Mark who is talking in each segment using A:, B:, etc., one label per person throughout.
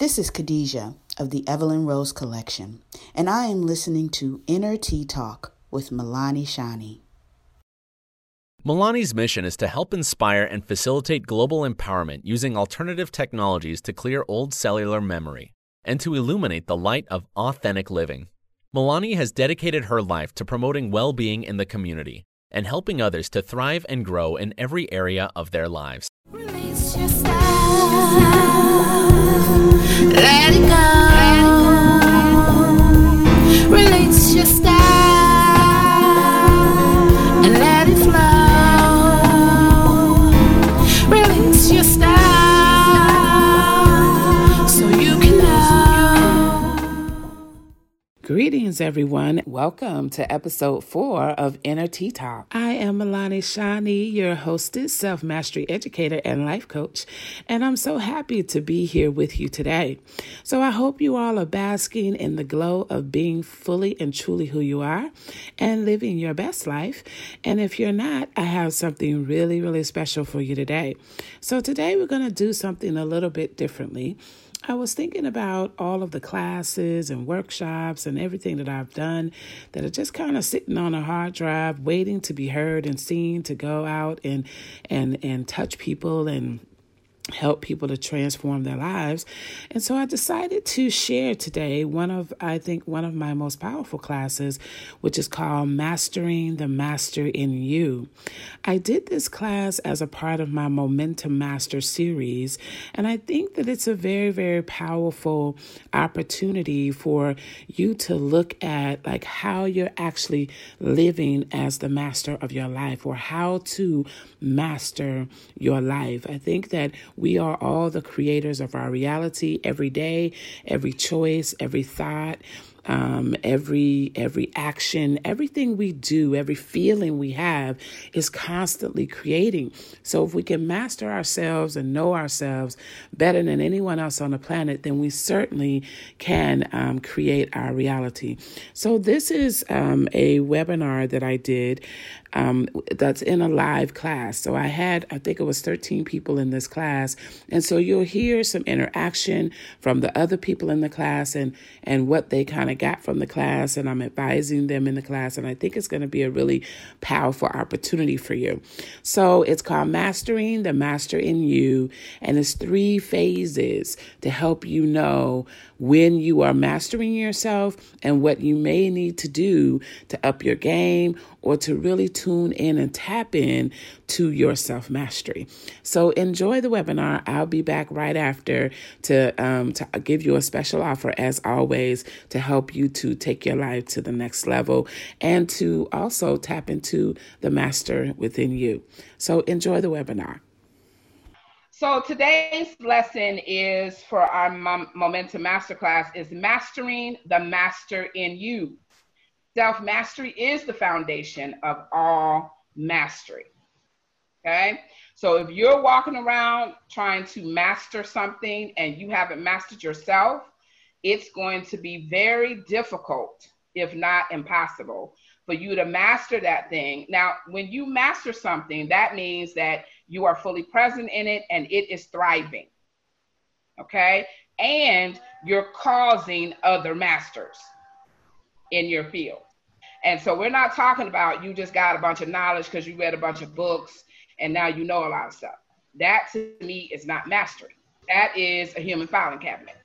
A: This is Khadijah of the Evelyn Rose Collection, and I am listening to Inner Tea Talk with Milani Shani.
B: Milani's mission is to help inspire and facilitate global empowerment using alternative technologies to clear old cellular memory and to illuminate the light of authentic living. Milani has dedicated her life to promoting well being in the community and helping others to thrive and grow in every area of their lives.
C: Let it go. Release your
D: Greetings, everyone. Welcome to episode four of Inner Tea Talk. I am Milani Shani, your hostess, self mastery educator, and life coach, and I'm so happy to be here with you today. So, I hope you all are basking in the glow of being fully and truly who you are and living your best life. And if you're not, I have something really, really special for you today. So, today we're going to do something a little bit differently. I was thinking about all of the classes and workshops and everything that I've done that are just kind of sitting on a hard drive waiting to be heard and seen to go out and and and touch people and help people to transform their lives. And so I decided to share today one of, I think, one of my most powerful classes, which is called Mastering the Master in You. I did this class as a part of my Momentum Master series, and I think that it's a very, very powerful opportunity for you to look at like how you're actually living as the master of your life or how to master your life. I think that we are all the creators of our reality every day, every choice, every thought um, every every action, everything we do, every feeling we have is constantly creating. So if we can master ourselves and know ourselves better than anyone else on the planet, then we certainly can um, create our reality. So this is um, a webinar that I did um, that's in a live class. So I had, I think it was 13 people in this class. And so you'll hear some interaction from the other people in the class and, and what they kind of got from the class. And I'm advising them in the class. And I think it's going to be a really powerful opportunity for you. So it's called Mastering the Master in You. And it's three phases to help you know when you are mastering yourself and what you may need to do to up your game or to really tune in and tap in to your self mastery. So enjoy the webinar. I'll be back right after to um, to give you a special offer as always to help you to take your life to the next level and to also tap into the master within you. So enjoy the webinar.
E: So today's lesson is for our Momentum Masterclass is mastering the master in you. Self mastery is the foundation of all mastery. Okay. So if you're walking around trying to master something and you haven't mastered yourself, it's going to be very difficult, if not impossible, for you to master that thing. Now, when you master something, that means that you are fully present in it and it is thriving. Okay. And you're causing other masters in your field. And so we're not talking about you just got a bunch of knowledge because you read a bunch of books and now you know a lot of stuff. That to me is not mastery. That is a human filing cabinet.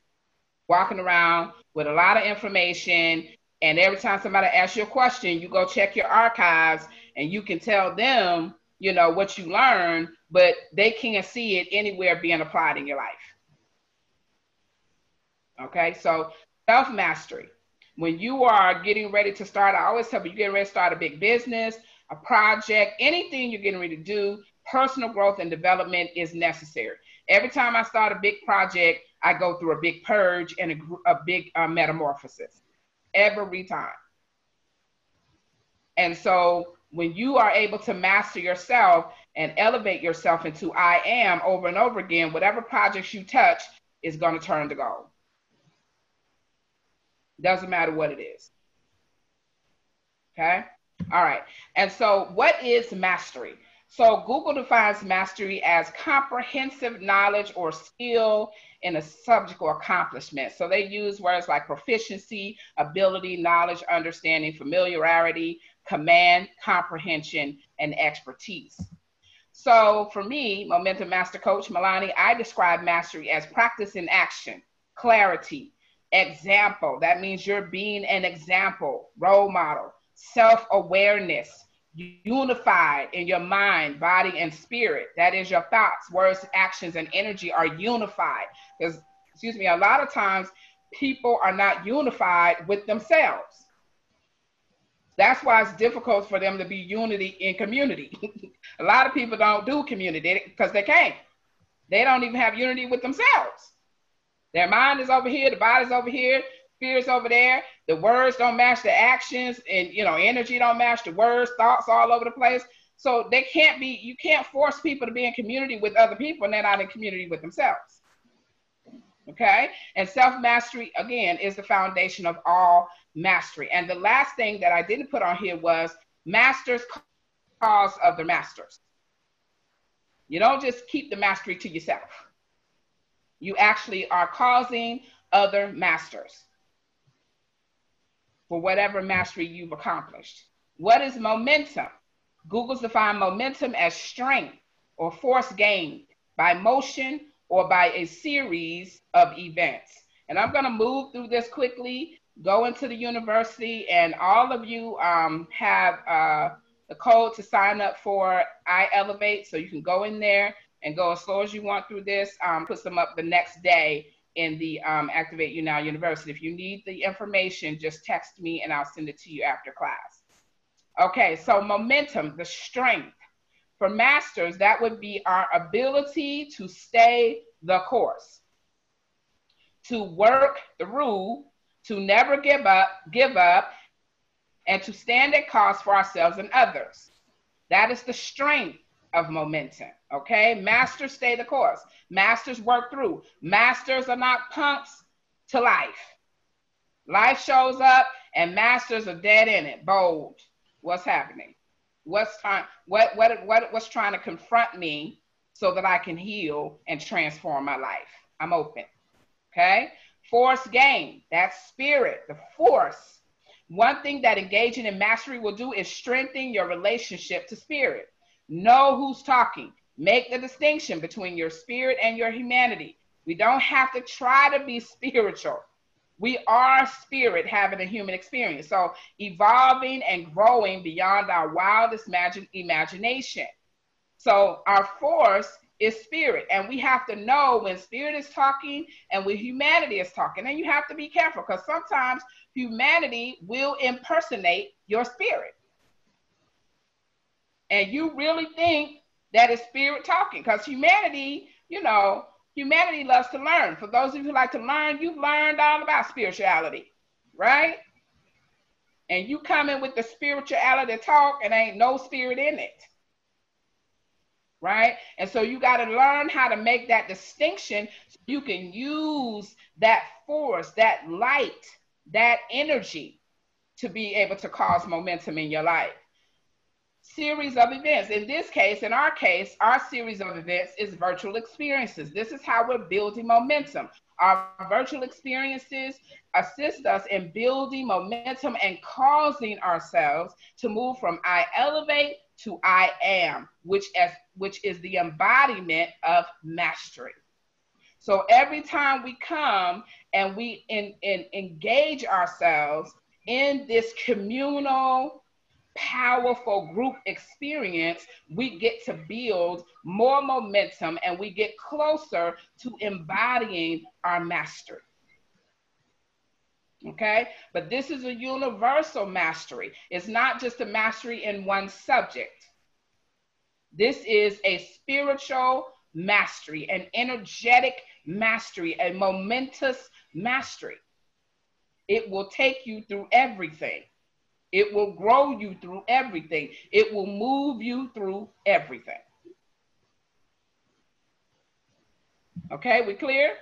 E: Walking around with a lot of information, and every time somebody asks you a question, you go check your archives and you can tell them, you know, what you learned, but they can't see it anywhere being applied in your life. Okay, so self mastery when you are getting ready to start, I always tell you, you're getting ready to start a big business, a project, anything you're getting ready to do, personal growth and development is necessary. Every time I start a big project, I go through a big purge and a, a big uh, metamorphosis every time. And so when you are able to master yourself and elevate yourself into I am over and over again, whatever projects you touch is going to turn to gold. Doesn't matter what it is. Okay. All right. And so, what is mastery? So Google defines mastery as comprehensive knowledge or skill in a subject or accomplishment. So they use words like proficiency, ability, knowledge, understanding, familiarity, command, comprehension, and expertise. So for me, Momentum Master Coach Milani, I describe mastery as practice in action, clarity, example. That means you're being an example, role model, self awareness, unified in your mind, body, and spirit. That is your thoughts, words, actions, and energy are unified. Because, excuse me, a lot of times people are not unified with themselves. That's why it's difficult for them to be unity in community. a lot of people don't do community because they can't. They don't even have unity with themselves. Their mind is over here, the body's over here, fears over there. The words don't match the actions, and you know, energy don't match the words, thoughts all over the place. So they can't be, you can't force people to be in community with other people and they're not in community with themselves. Okay. And self mastery, again, is the foundation of all mastery. And the last thing that I didn't put on here was masters cause of the masters. You don't just keep the mastery to yourself. You actually are causing other masters for whatever mastery you've accomplished. What is momentum? Google's defined momentum as strength or force gained by motion or by a series of events. And I'm going to move through this quickly, go into the university, and all of you um, have uh, the code to sign up for I Elevate. So you can go in there and go as slow as you want through this, um, put them up the next day in the um, Activate You Now University. If you need the information, just text me and I'll send it to you after class. Okay, so momentum, the strength. For masters, that would be our ability to stay the course, to work through, to never give up, give up, and to stand at cost for ourselves and others. That is the strength of momentum. Okay, masters stay the course. Masters work through. Masters are not punks to life. Life shows up and masters are dead in it. Bold. What's happening? What's trying what what what what's trying to confront me so that I can heal and transform my life? I'm open. Okay? Force gain. That's spirit, the force. One thing that engaging in mastery will do is strengthen your relationship to spirit. Know who's talking. Make the distinction between your spirit and your humanity. We don't have to try to be spiritual. We are spirit having a human experience. So evolving and growing beyond our wildest magic imagination. So our force is spirit. And we have to know when spirit is talking and when humanity is talking. And you have to be careful because sometimes humanity will impersonate your spirit. And you really think that is spirit talking because humanity, you know, humanity loves to learn. For those of you who like to learn, you've learned all about spirituality, right? And you come in with the spirituality talk and ain't no spirit in it. Right? And so you got to learn how to make that distinction so you can use that force, that light, that energy to be able to cause momentum in your life series of events. In this case, in our case, our series of events is virtual experiences. This is how we're building momentum. Our virtual experiences assist us in building momentum and causing ourselves to move from I elevate to I am, which as which is the embodiment of mastery. So every time we come and we in, in, engage ourselves in this communal powerful group experience, we get to build more momentum and we get closer to embodying our mastery. Okay, but this is a universal mastery. It's not just a mastery in one subject. This is a spiritual mastery, an energetic mastery, a momentous mastery. It will take you through everything. It will grow you through everything. It will move you through everything. Okay, we clear?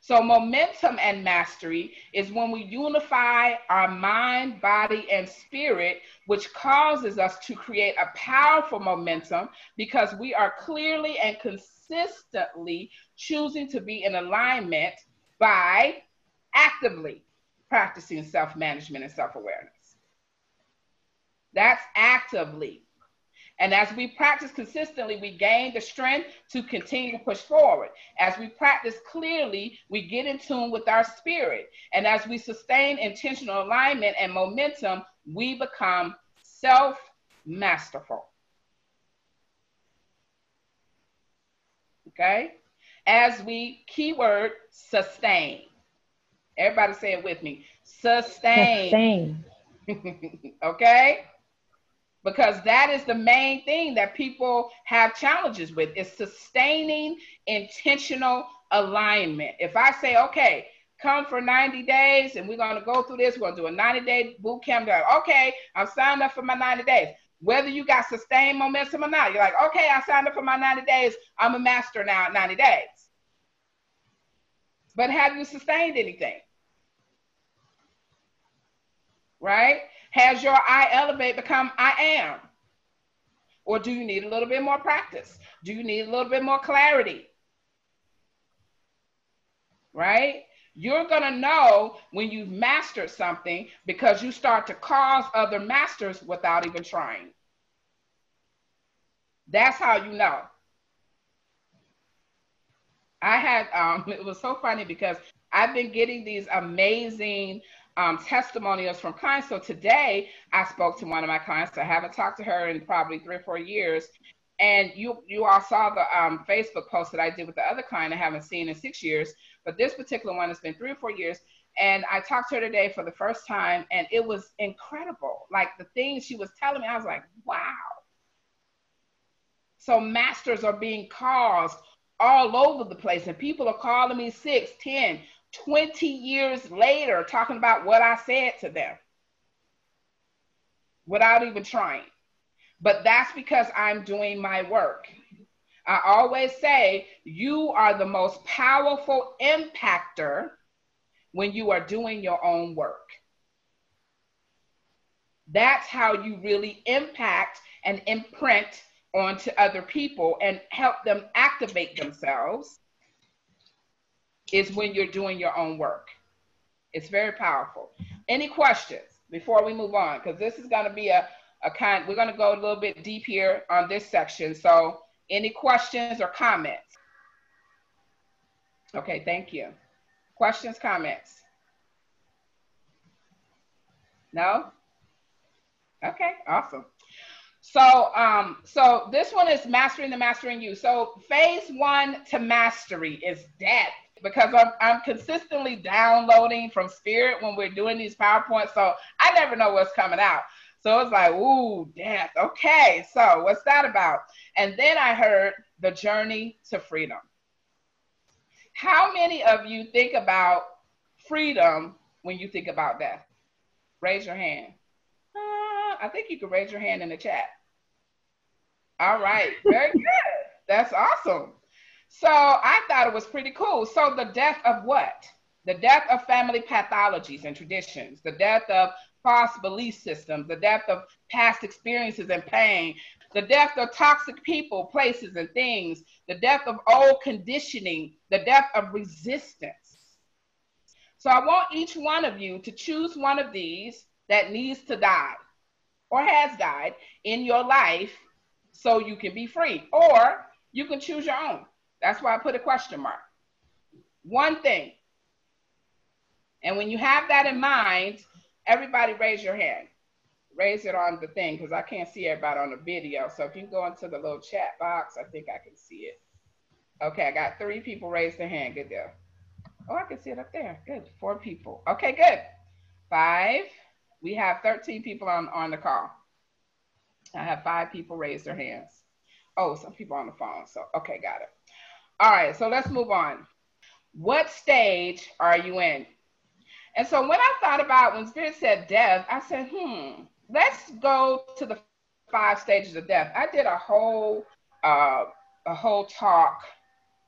E: So, momentum and mastery is when we unify our mind, body, and spirit, which causes us to create a powerful momentum because we are clearly and consistently choosing to be in alignment by actively practicing self management and self awareness. That's actively. And as we practice consistently, we gain the strength to continue to push forward. As we practice clearly, we get in tune with our spirit. And as we sustain intentional alignment and momentum, we become self masterful. Okay? As we keyword sustain. Everybody say it with me. Sustain.
F: Sustain.
E: okay? Because that is the main thing that people have challenges with is sustaining intentional alignment. If i say okay come for 90 days and we're going to go through this we're going to do a 90 day boot camp okay i'm signed up for my 90 days. Whether you got sustained momentum or not you're like okay i signed up for my 90 days i'm a master now at 90 days. But have you sustained anything? Right has your I elevate become I am? Or do you need a little bit more practice? Do you need a little bit more clarity? Right? You're going to know when you've mastered something because you start to cause other masters without even trying. That's how you know. I had, um, it was so funny because I've been getting these amazing um, testimonials from clients. So today I spoke to one of my clients. I haven't talked to her in probably three or four years. And you you all saw the um, Facebook post that I did with the other client I haven't seen in six years, but this particular one has been three or four years. And I talked to her today for the first time, and it was incredible. Like the things she was telling me, I was like, wow. So masters are being caused all over the place, and people are calling me six, ten, 20 years later talking about what I said to them without even trying. But that's because I'm doing my work. I always say you are the most powerful impactor when you are doing your own work. That's how you really impact and imprint onto other people and help them activate themselves is when you're doing your own work. It's very powerful. Any questions before we move on? Because this is going to be a, a kind, we're going to go a little bit deep here on this section. So, any questions or comments? Okay, thank you. Questions, comments? No? Okay, awesome. So, um, so this one is mastering the mastering you. So, phase one to mastery is death because I'm, I'm consistently downloading from Spirit when we're doing these PowerPoints. So I never know what's coming out. So it's like, ooh, death. Okay, so what's that about? And then I heard the journey to freedom. How many of you think about freedom when you think about death? Raise your hand. Uh, I think you can raise your hand in the chat. All right, very good. That's awesome. So I thought it was pretty cool. So the death of what? The death of family pathologies and traditions, the death of false belief systems, the death of past experiences and pain, the death of toxic people, places, and things, the death of old conditioning, the death of resistance. So I want each one of you to choose one of these that needs to die or has died in your life so you can be free, or you can choose your own. That's why I put a question mark. One thing. And when you have that in mind, everybody raise your hand. Raise it on the thing because I can't see everybody on the video. So if you go into the little chat box, I think I can see it. Okay, I got three people raise their hand. Good deal. Oh, I can see it up there. Good. Four people. Okay, good. Five. We have 13 people on, on the call. I have five people raise their hands. Oh, some people on the phone. So, okay, got it. All right, so let's move on. What stage are you in? And so when I thought about when Spirit said death, I said, hmm, let's go to the five stages of death. I did a whole uh, a whole talk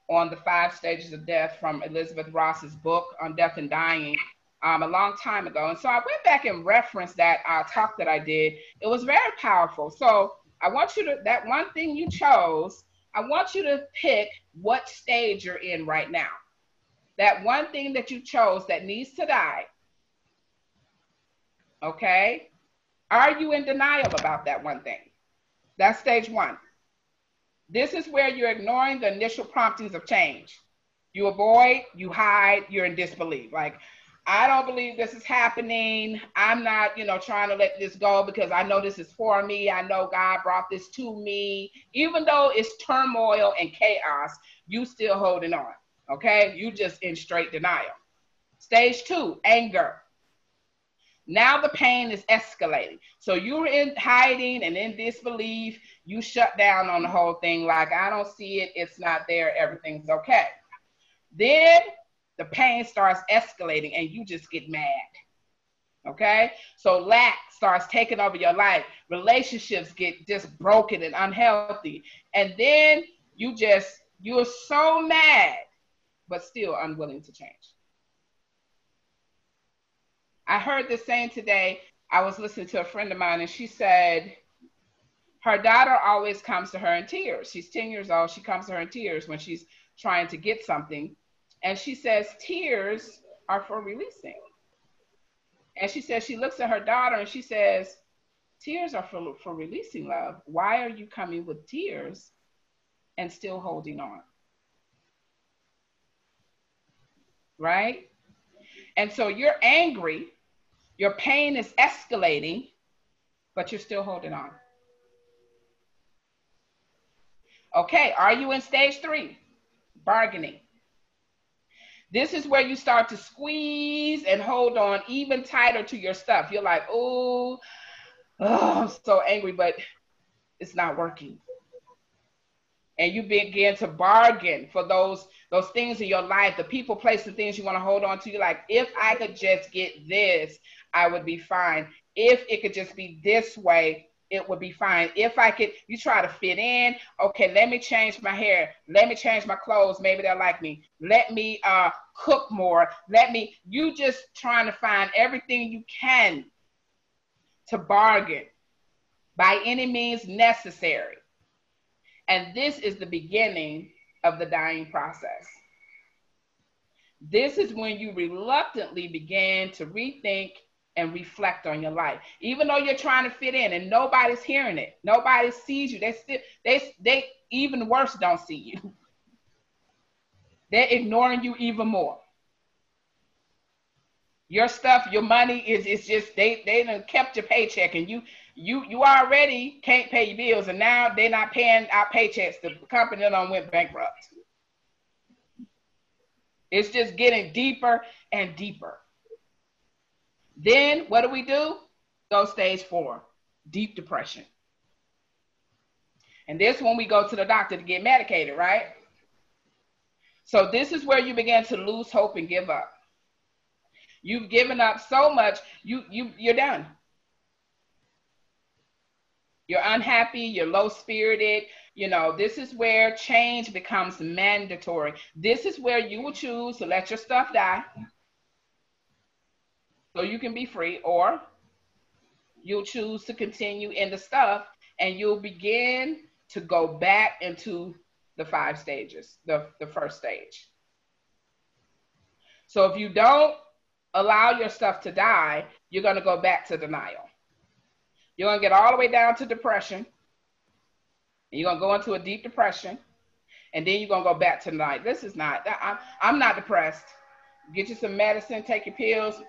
E: on the five stages of death from Elizabeth Ross's book on death and dying um, a long time ago. And so I went back and referenced that uh, talk that I did. It was very powerful. So I want you to, that one thing you chose, I want you to pick what stage you're in right now. That one thing that you chose that needs to die. Okay? Are you in denial about that one thing? That's stage one. This is where you're ignoring the initial promptings of change. You avoid, you hide, you're in disbelief. Like, I don't believe this is happening. I'm not, you know, trying to let this go because I know this is for me. I know God brought this to me. Even though it's turmoil and chaos, you still holding on. Okay? You just in straight denial. Stage two, anger. Now the pain is escalating. So you're in hiding and in disbelief. You shut down on the whole thing like, I don't see it. It's not there. Everything's okay. Then the pain starts escalating and you just get mad. Okay? So lack starts taking over your life. Relationships get just broken and unhealthy. And then you just, you're so mad, but still unwilling to change. I heard this saying today. I was listening to a friend of mine and she said, her daughter always comes to her in tears. She's 10 years old. She comes to her in tears when she's trying to get something. And she says, tears are for releasing. And she says, she looks at her daughter and she says, tears are for, for releasing love. Why are you coming with tears and still holding on? Right? And so you're angry, your pain is escalating, but you're still holding on. Okay, are you in stage three? Bargaining. This is where you start to squeeze and hold on even tighter to your stuff. You're like, oh, I'm so angry, but it's not working. And you begin to bargain for those those things in your life, the people, place, the things you want to hold on to. You're like, if I could just get this, I would be fine. If it could just be this way, it would be fine. If I could, you try to fit in. Okay, let me change my hair. Let me change my clothes. Maybe they'll like me. Let me uh, cook more. Let me, you just trying to find everything you can to bargain by any means necessary. And this is the beginning of the dying process. This is when you reluctantly begin to rethink and reflect on your life. Even though you're trying to fit in and nobody's hearing it, nobody sees you. They still they they even worse don't see you. They're ignoring you even more. Your stuff, your money is is just they they done kept your paycheck and you you you already can't pay your bills and now they're not paying our paychecks. The company done went bankrupt. It's just getting deeper and deeper. Then what do we do? Go stage four, deep depression. And this when we go to the doctor to get medicated, right? So this is where you begin to lose hope and give up. You've given up so much, you you you're done. You're unhappy, you're low spirited. You know, this is where change becomes mandatory. This is where you will choose to let your stuff die so you can be free, or you'll choose to continue in the stuff and you'll begin to go back into the five stages, the, the first stage. So if you don't allow your stuff to die, you're going to go back to denial. You're going to get all the way down to depression. And you're going to go into a deep depression. And then you're going to go back to denial. This is not, I'm, I'm not depressed. Get you some medicine, take your pills,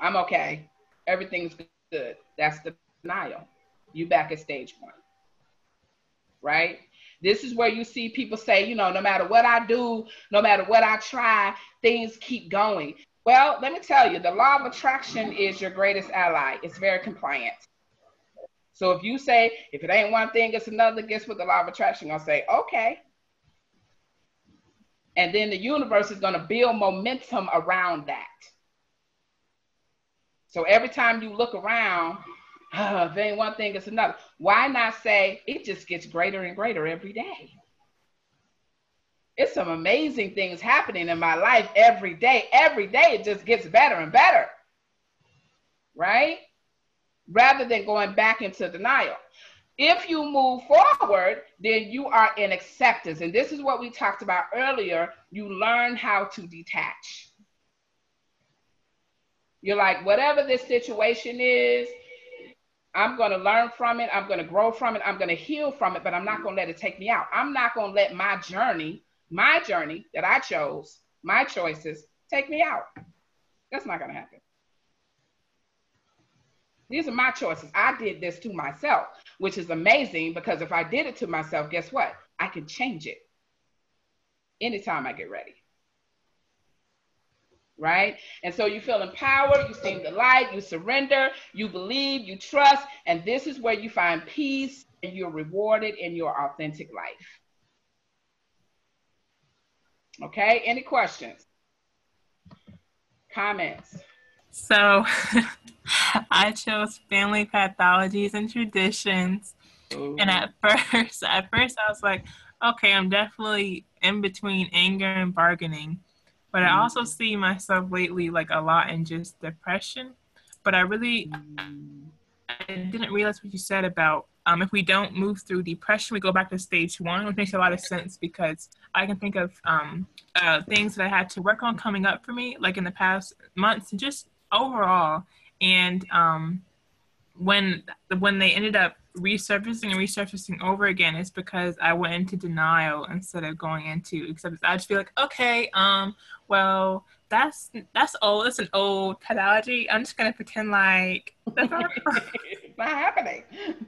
E: I'm okay. Everything's good. That's the denial. You back at stage one. Right? This is where you see people say, you know, no matter what I do, no matter what I try, things keep going. Well, let me tell you, the law of attraction is your greatest ally. It's very compliant. So if you say, if it ain't one thing, it's another, guess what the law of attraction gonna say? Okay. And then the universe is gonna build momentum around that. So every time you look around, if ain't one thing, it's another. Why not say it just gets greater and greater every day? It's some amazing things happening in my life every day. Every day it just gets better and better. Right? Rather than going back into denial. If you move forward, then you are in acceptance. And this is what we talked about earlier. You learn how to detach. You're like, whatever this situation is, I'm going to learn from it. I'm going to grow from it. I'm going to heal from it, but I'm not going to let it take me out. I'm not going to let my journey, my journey that I chose, my choices, take me out. That's not going to happen. These are my choices. I did this to myself, which is amazing because if I did it to myself, guess what? I can change it anytime I get ready. Right? And so you feel empowered, you seem the light, you surrender, you believe, you trust, and this is where you find peace and you're rewarded in your authentic life. Okay, any questions? Comments?
F: So I chose family pathologies and traditions. Ooh. And at first, at first I was like, okay, I'm definitely in between anger and bargaining. But I also mm. see myself lately like a lot in just depression. But I really I didn't realize what you said about um, if we don't move through depression, we go back to stage one, which makes a lot of sense because I can think of um, uh, things that I had to work on coming up for me, like in the past months, and just overall. And um, when when they ended up resurfacing and resurfacing over again, it's because I went into denial instead of going into acceptance. I just feel like, okay, um, well, that's that's old. It's an old pathology. I'm just gonna pretend like that's not,
E: not happening.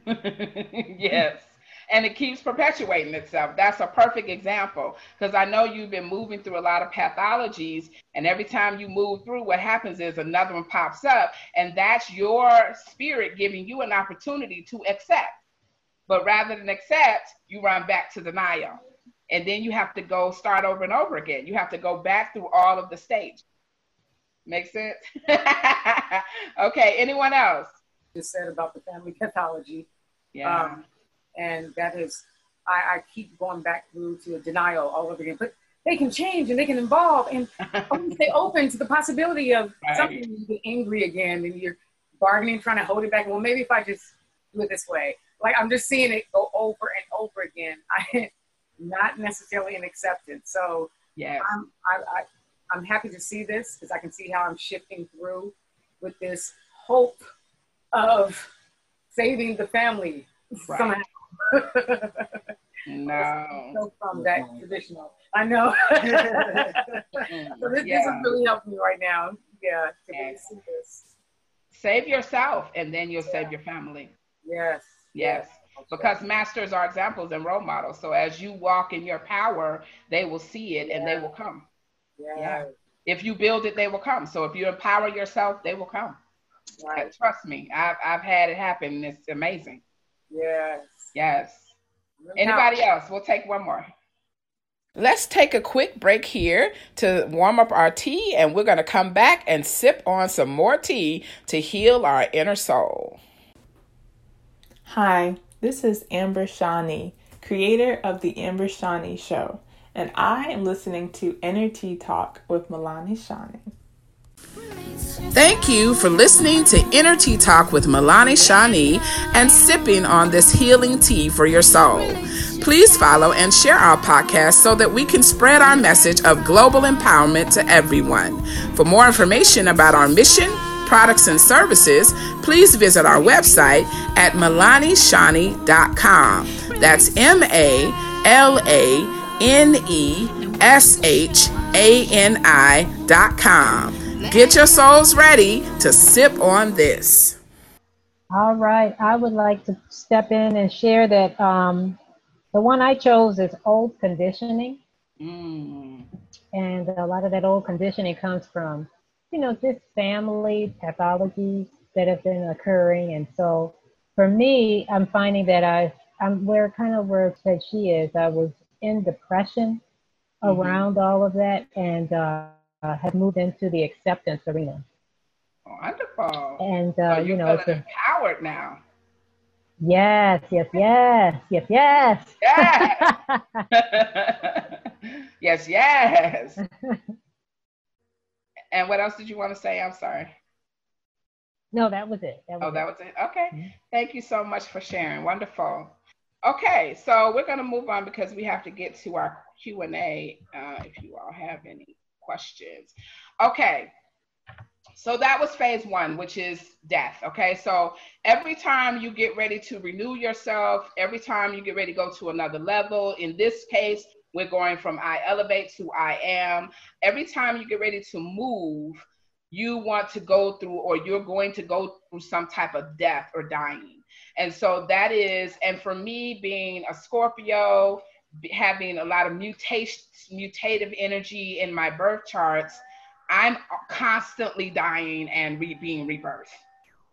E: yes and it keeps perpetuating itself. That's a perfect example because I know you've been moving through a lot of pathologies, and every time you move through, what happens is another one pops up, and that's your spirit giving you an opportunity to accept. But rather than accept, you run back to denial. And then you have to go start over and over again. You have to go back through all of the stages. Make sense? okay, anyone else?
G: Just said about the family pathology.
E: Yeah. Um,
G: and that is I, I keep going back through to a denial all over again. But they can change and they can evolve and stay open to the possibility of right. something you get angry again and you're bargaining, trying to hold it back. Well, maybe if I just do it this way. Like I'm just seeing it go over and over again. I not necessarily an acceptance. So
E: yeah,
G: I'm I, I, I'm happy to see this because I can see how I'm shifting through with this hope of saving the family right. somehow
E: no.
G: So from mm-hmm. that traditional. I know. Mm-hmm. so this, yeah. this is really helping me right now. Yeah, to really see this.
E: Save yourself and then you'll yeah. save your family.
G: Yes.
E: Yes. Because masters are examples and role models. So as you walk in your power, they will see it yeah. and they will come.
G: Yeah. yeah.
E: If you build it, they will come. So if you empower yourself, they will come. Right. Trust me, I've, I've had it happen. It's amazing.
G: Yes.
E: Yes. Anybody else? We'll take one more.
D: Let's take a quick break here to warm up our tea, and we're going to come back and sip on some more tea to heal our inner soul.
H: Hi, this is Amber Shawnee, creator of The Amber Shawnee Show, and I am listening to Inner Tea Talk with Milani Shani.
D: Thank you for listening to Inner Tea Talk with Milani Shani and sipping on this healing tea for your soul. Please follow and share our podcast so that we can spread our message of global empowerment to everyone. For more information about our mission, products, and services, please visit our website at MilaniShani.com. That's M A L A N E S H A N I.com. Get your souls ready to sip on this.
I: All right. I would like to step in and share that um, the one I chose is old conditioning. Mm. And a lot of that old conditioning comes from, you know, just family pathologies that have been occurring. And so for me, I'm finding that I, I'm where kind of where said she is. I was in depression mm-hmm. around all of that. And, uh, uh, have moved into the acceptance arena.
E: Wonderful.
I: And uh,
E: so
I: you know,
E: it's empowered now.
I: Yes, yes, yes, yes, yes.
E: Yeah. yes, yes. and what else did you want to say? I'm sorry.
I: No, that was it.
E: That was oh, that was it. Okay. Mm-hmm. Thank you so much for sharing. Wonderful. Okay, so we're going to move on because we have to get to our Q and A. Uh, if you all have any questions. Okay. So that was phase one, which is death. Okay. So every time you get ready to renew yourself, every time you get ready to go to another level, in this case, we're going from I elevate to I am. Every time you get ready to move, you want to go through or you're going to go through some type of death or dying. And so that is, and for me being a Scorpio, having a lot of mutation, mutative energy in my birth charts, I'm constantly dying and re- being rebirthed.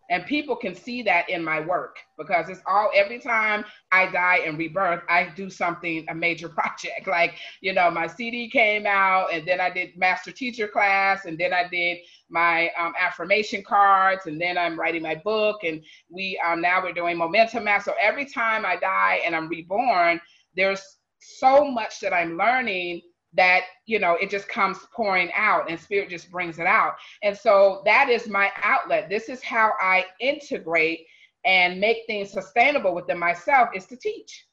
E: And people can see that in my work because it's all every time i die and rebirth i do something a major project. Like you know my cd came out and then i did master teacher class and then i did my um, affirmation cards and then i'm writing my book and we um, now we're doing momentum math. So every time i die and i'm reborn there's so much that i'm learning that you know it just comes pouring out and spirit just brings it out. And so that is my outlet. This is how i integrate and make things sustainable within myself is to teach.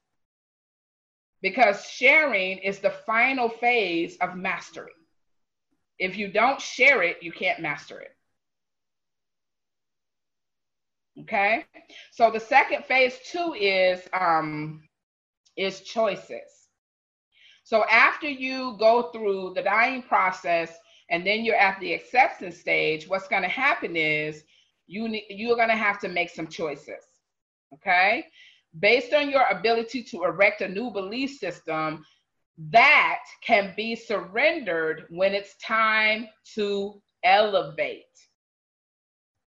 E: Because sharing is the final phase of mastery if you don't share it you can't master it. Okay? So the second phase two is um is choices so after you go through the dying process and then you're at the acceptance stage, what's going to happen is you you're going to have to make some choices. Okay? Based on your ability to erect a new belief system, that can be surrendered when it's time to elevate.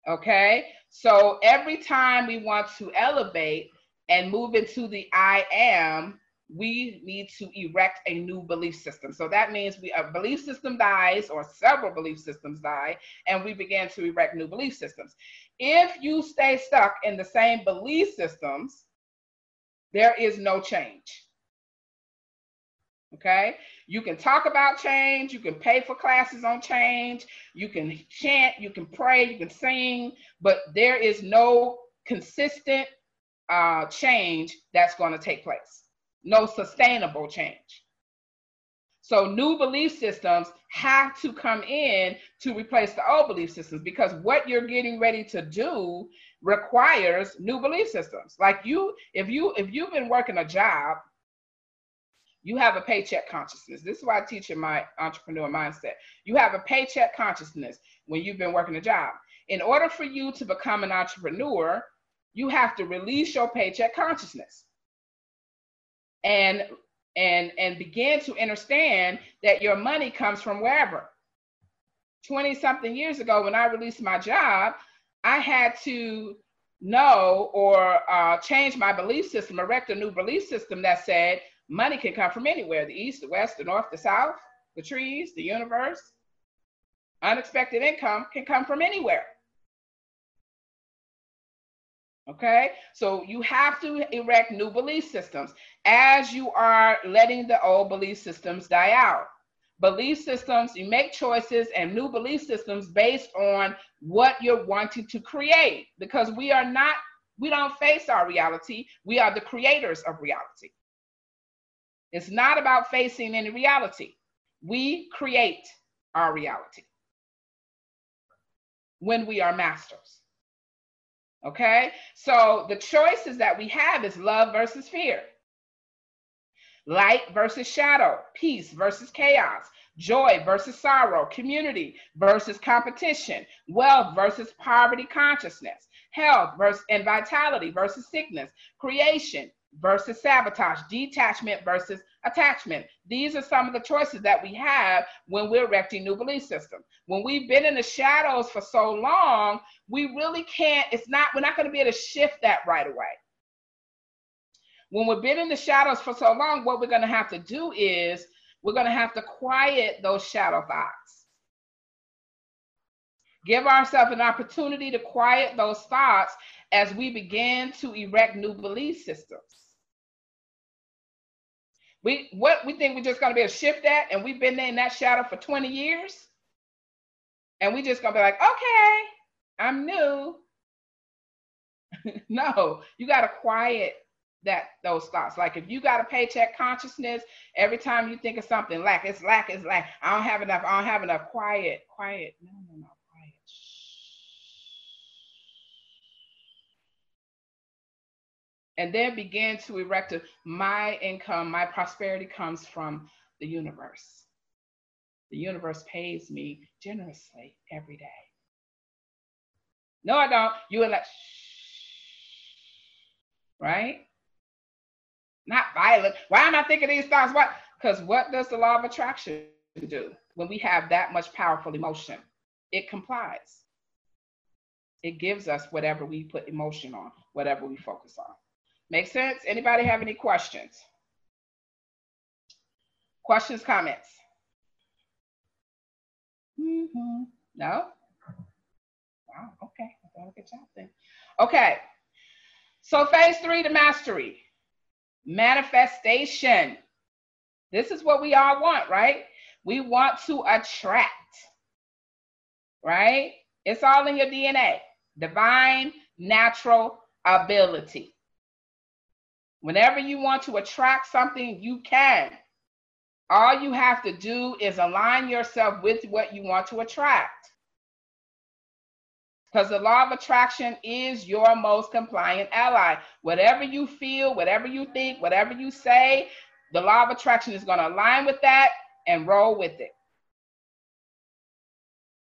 E: Okay? So every time we want to elevate and move into the I am, we need to erect a new belief system. So that means we a belief system dies or several belief systems die, and we begin to erect new belief systems. If you stay stuck in the same belief systems, there is no change. Okay, you can talk about change, you can pay for classes on change, you can chant, you can pray, you can sing, but there is no consistent uh, change that's going to take place no sustainable change. So new belief systems have to come in to replace the old belief systems because what you're getting ready to do requires new belief systems. Like you, if you if you've been working a job, you have a paycheck consciousness. This is why I teach in my entrepreneur mindset. You have a paycheck consciousness when you've been working a job. In order for you to become an entrepreneur, you have to release your paycheck consciousness and and and begin to understand that your money comes from wherever. 20 something years ago when i released my job i had to know or uh, change my belief system erect a new belief system that said money can come from anywhere the east the west the north the south the trees the universe. Unexpected income can come from anywhere Okay, so you have to erect new belief systems as you are letting the old belief systems die out. Belief systems, you make choices and new belief systems based on what you're wanting to create because we are not, we don't face our reality, we are the creators of reality. It's not about facing any reality, we create our reality when we are masters. Okay, so the choices that we have is love versus fear, light versus shadow, peace versus chaos, joy versus sorrow, community versus competition, wealth versus poverty consciousness, health versus and vitality versus sickness, creation versus sabotage, detachment versus attachment. These are some of the choices that we have when we're erecting new belief systems. When we've been in the shadows for so long, we really can't, it's not, we're not going to be able to shift that right away. When we've been in the shadows for so long, what we're going to have to do is we're going to have to quiet those shadow thoughts. Give ourselves an opportunity to quiet those thoughts as we begin to erect new belief systems. We what we think we're just gonna be able to shift that, and we've been in that shadow for 20 years, and we just gonna be like, okay, I'm new. no, you gotta quiet that those thoughts. Like if you got a paycheck consciousness, every time you think of something, lack, it's lack, it's lack. I don't have enough. I don't have enough. Quiet, quiet. No, no, no. And then begin to erect a, my income, my prosperity comes from the universe. The universe pays me generously every day. No, I don't. You are like, right? not violent. Why am I thinking these thoughts? What? Because what does the law of attraction do when we have that much powerful emotion? It complies. It gives us whatever we put emotion on, whatever we focus on. Make sense? Anybody have any questions? Questions, comments? Mm-hmm. No? Wow, okay. Good job then. Okay. So phase three, the mastery manifestation. This is what we all want, right? We want to attract, right? It's all in your DNA. Divine natural ability. Whenever you want to attract something, you can. All you have to do is align yourself with what you want to attract because the law of attraction is your most compliant ally. Whatever you feel, whatever you think, whatever you say, the law of attraction is going to align with that and roll with it.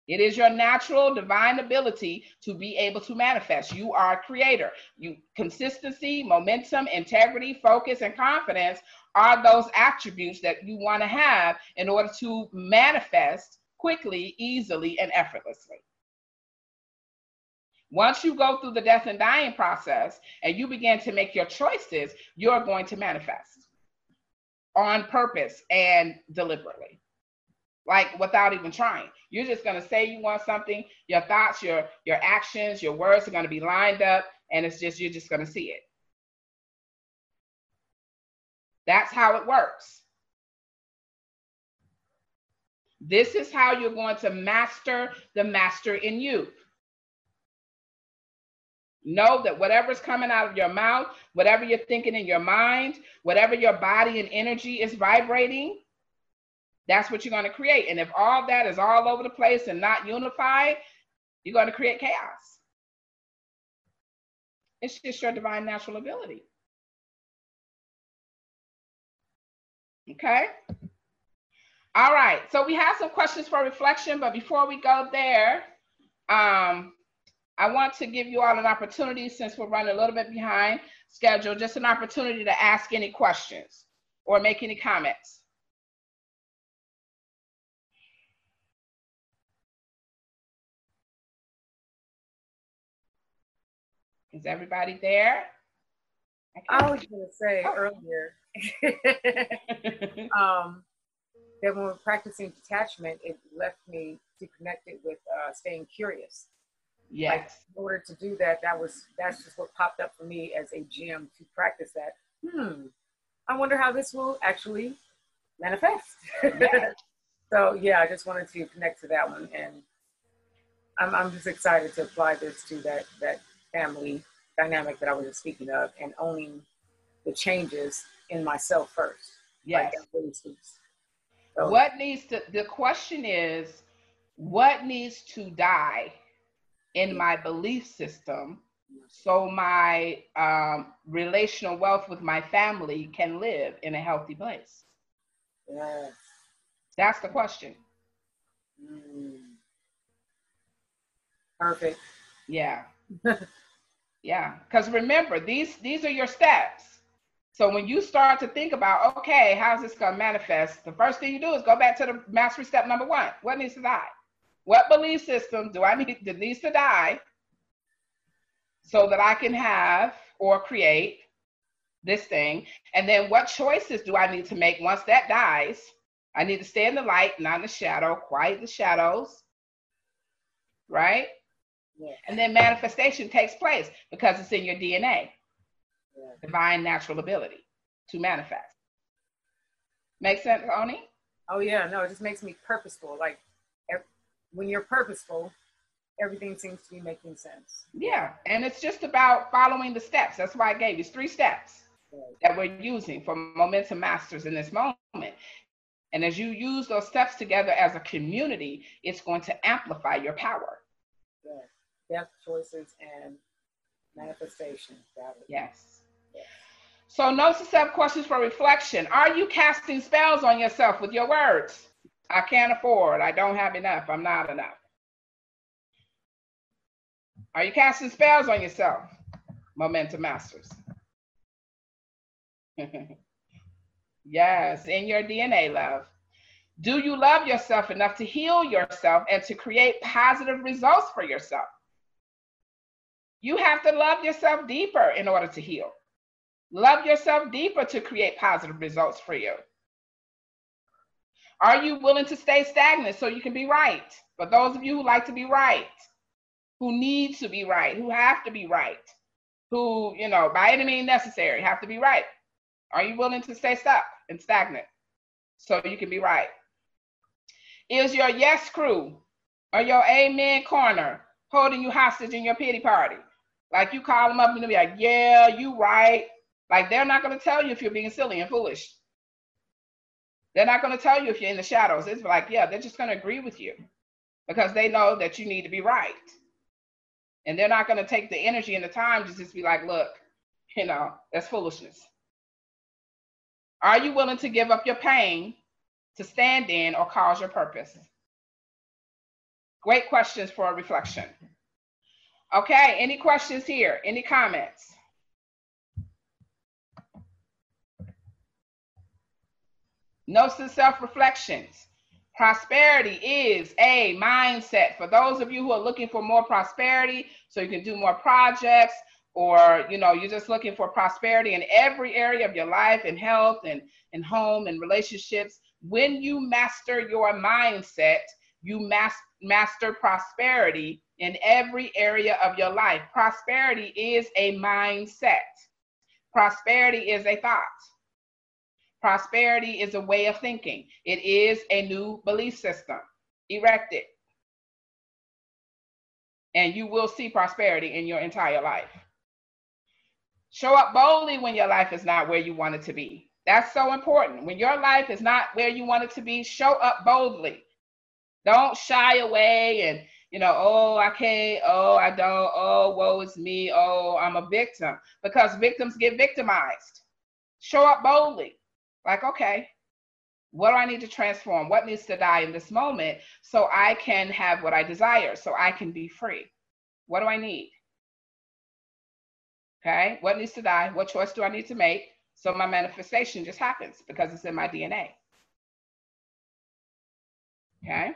E: It is your natural divine ability to be able to manifest. You are a creator. You consistency, momentum, integrity, focus, and confidence are those attributes that you want to have in order to manifest quickly, easily, and effortlessly. Once you go through the death and dying process and you begin to make your choices, you're going to manifest on purpose and deliberately, like without even trying. You're just going to say you want something, your thoughts, your your actions, your words are going to be lined up and it's just you're just going to see it. That's how it works. This is how you're going to master the master in you. Know that whatever's coming out of your mouth, whatever you're thinking in your mind, whatever your body and energy is vibrating, that's what you're going to create. And if all that is all over the place and not unified, you're going to create chaos. It's just your divine natural ability. Okay. All right. So we have some questions for reflection, but before we go there, um, I want to give you all an opportunity, since we're running a little bit behind schedule, just an opportunity to ask any questions or make any comments. Is everybody there?
G: I was going to say oh. earlier um, that when we're practicing detachment, it left me to connect it with uh, staying curious.
E: Yes. Like,
G: in order to do that, that was that's just what popped up for me as a gym to practice that. Hmm. I wonder how this will actually manifest. Yes. so yeah, I just wanted to connect to that one, and I'm I'm just excited to apply this to that that family dynamic that I was just speaking of, and owning the changes in myself first.
E: Yes. Like so, what needs to? The question is, what needs to die in my belief system so my um, relational wealth with my family can live in a healthy place?
G: Yes.
E: That's the question.
G: Mm. Perfect.
E: Yeah. yeah. Because remember, these these are your steps. So when you start to think about, okay, how's this gonna manifest? The first thing you do is go back to the mastery step number one. What needs to die? What belief system do I need that needs to die so that I can have or create this thing? And then what choices do I need to make once that dies? I need to stay in the light, not in the shadow, quiet the shadows, right? Yeah. And then manifestation takes place because it's in your DNA, yeah. divine natural ability to manifest. Make sense, Oni?
G: Oh yeah, no, it just makes me purposeful. Like when you're purposeful, everything seems to be making sense.
E: Yeah, and it's just about following the steps. That's why I gave you three steps that we're using for momentum masters in this moment. And as you use those steps together as a community, it's going to amplify your power.
G: Depth, choices, and manifestation.
E: Yes. yes. So, notes to self questions for reflection. Are you casting spells on yourself with your words? I can't afford. I don't have enough. I'm not enough. Are you casting spells on yourself? Momentum Masters. yes, in your DNA, love. Do you love yourself enough to heal yourself and to create positive results for yourself? You have to love yourself deeper in order to heal. Love yourself deeper to create positive results for you. Are you willing to stay stagnant so you can be right? For those of you who like to be right, who need to be right, who have to be right, who, you know, by any means necessary, have to be right. Are you willing to stay stuck and stagnant so you can be right? Is your yes crew or your amen corner holding you hostage in your pity party? Like you call them up and they'll be like, yeah, you right. Like they're not going to tell you if you're being silly and foolish. They're not going to tell you if you're in the shadows. It's like, yeah, they're just going to agree with you because they know that you need to be right. And they're not going to take the energy and the time to just be like, look, you know, that's foolishness. Are you willing to give up your pain to stand in or cause your purpose? Great questions for a reflection. Okay, any questions here? Any comments? Notes and self reflections. Prosperity is a mindset. For those of you who are looking for more prosperity, so you can do more projects, or you know, you're just looking for prosperity in every area of your life, and health and in home and relationships. When you master your mindset, you mas- master prosperity in every area of your life. Prosperity is a mindset. Prosperity is a thought. Prosperity is a way of thinking. It is a new belief system. Erect it. And you will see prosperity in your entire life. Show up boldly when your life is not where you want it to be. That's so important. When your life is not where you want it to be, show up boldly. Don't shy away and, you know, oh, I can't, oh, I don't, oh, woe is me, oh, I'm a victim. Because victims get victimized. Show up boldly. Like, okay, what do I need to transform? What needs to die in this moment so I can have what I desire, so I can be free? What do I need? Okay, what needs to die? What choice do I need to make so my manifestation just happens because it's in my DNA? Okay,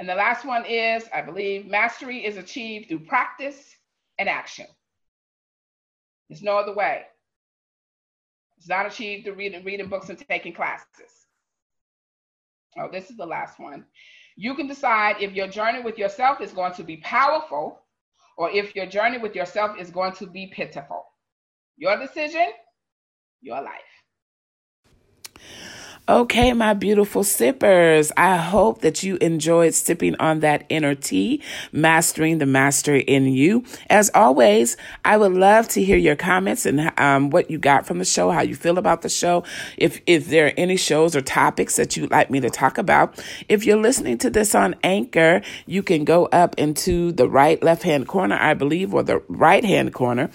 E: and the last one is I believe mastery is achieved through practice and action. There's no other way. It's not achieved through reading, reading books and taking classes. Oh, this is the last one. You can decide if your journey with yourself is going to be powerful or if your journey with yourself is going to be pitiful. Your decision, your life.
D: Okay, my beautiful sippers. I hope that you enjoyed sipping on that inner tea, mastering the master in you. As always, I would love to hear your comments and um, what you got from the show, how you feel about the show. If if there are any shows or topics that you'd like me to talk about, if you're listening to this on Anchor, you can go up into the right left hand corner, I believe, or the right hand corner,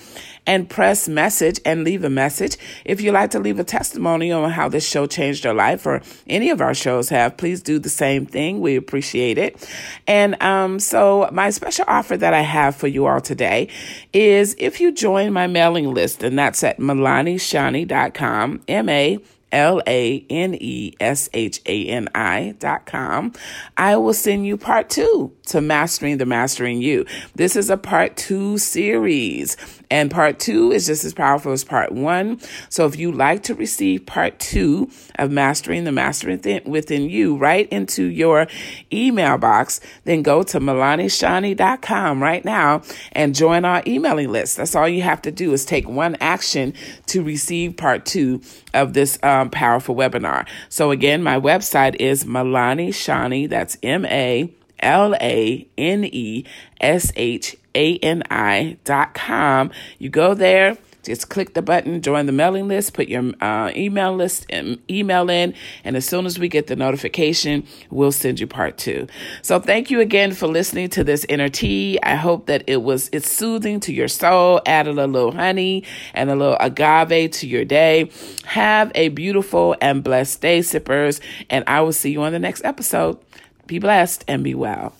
D: and press message and leave a message. If you'd like to leave a testimony on how this show changed your life or any of our shows have, please do the same thing. We appreciate it. And um, so my special offer that I have for you all today is if you join my mailing list, and that's at MilaniShani.com, M-A L A N E S H A N I dot com, I will send you part two to Mastering the Master in You. This is a part two series. And part two is just as powerful as part one. So if you'd like to receive part two of Mastering the Mastering Within You right into your email box, then go to MilaniShani.com right now and join our emailing list. That's all you have to do is take one action to receive part two of this um, powerful webinar. So again, my website is Milani Shani. That's M A L A N E S H A N I dot com. You go there just click the button, join the mailing list, put your uh, email list and email in, and as soon as we get the notification, we'll send you part two. So thank you again for listening to this inner tea. I hope that it was it's soothing to your soul, added a little honey and a little agave to your day. Have a beautiful and blessed day, sippers, and I will see you on the next episode. Be blessed and be well.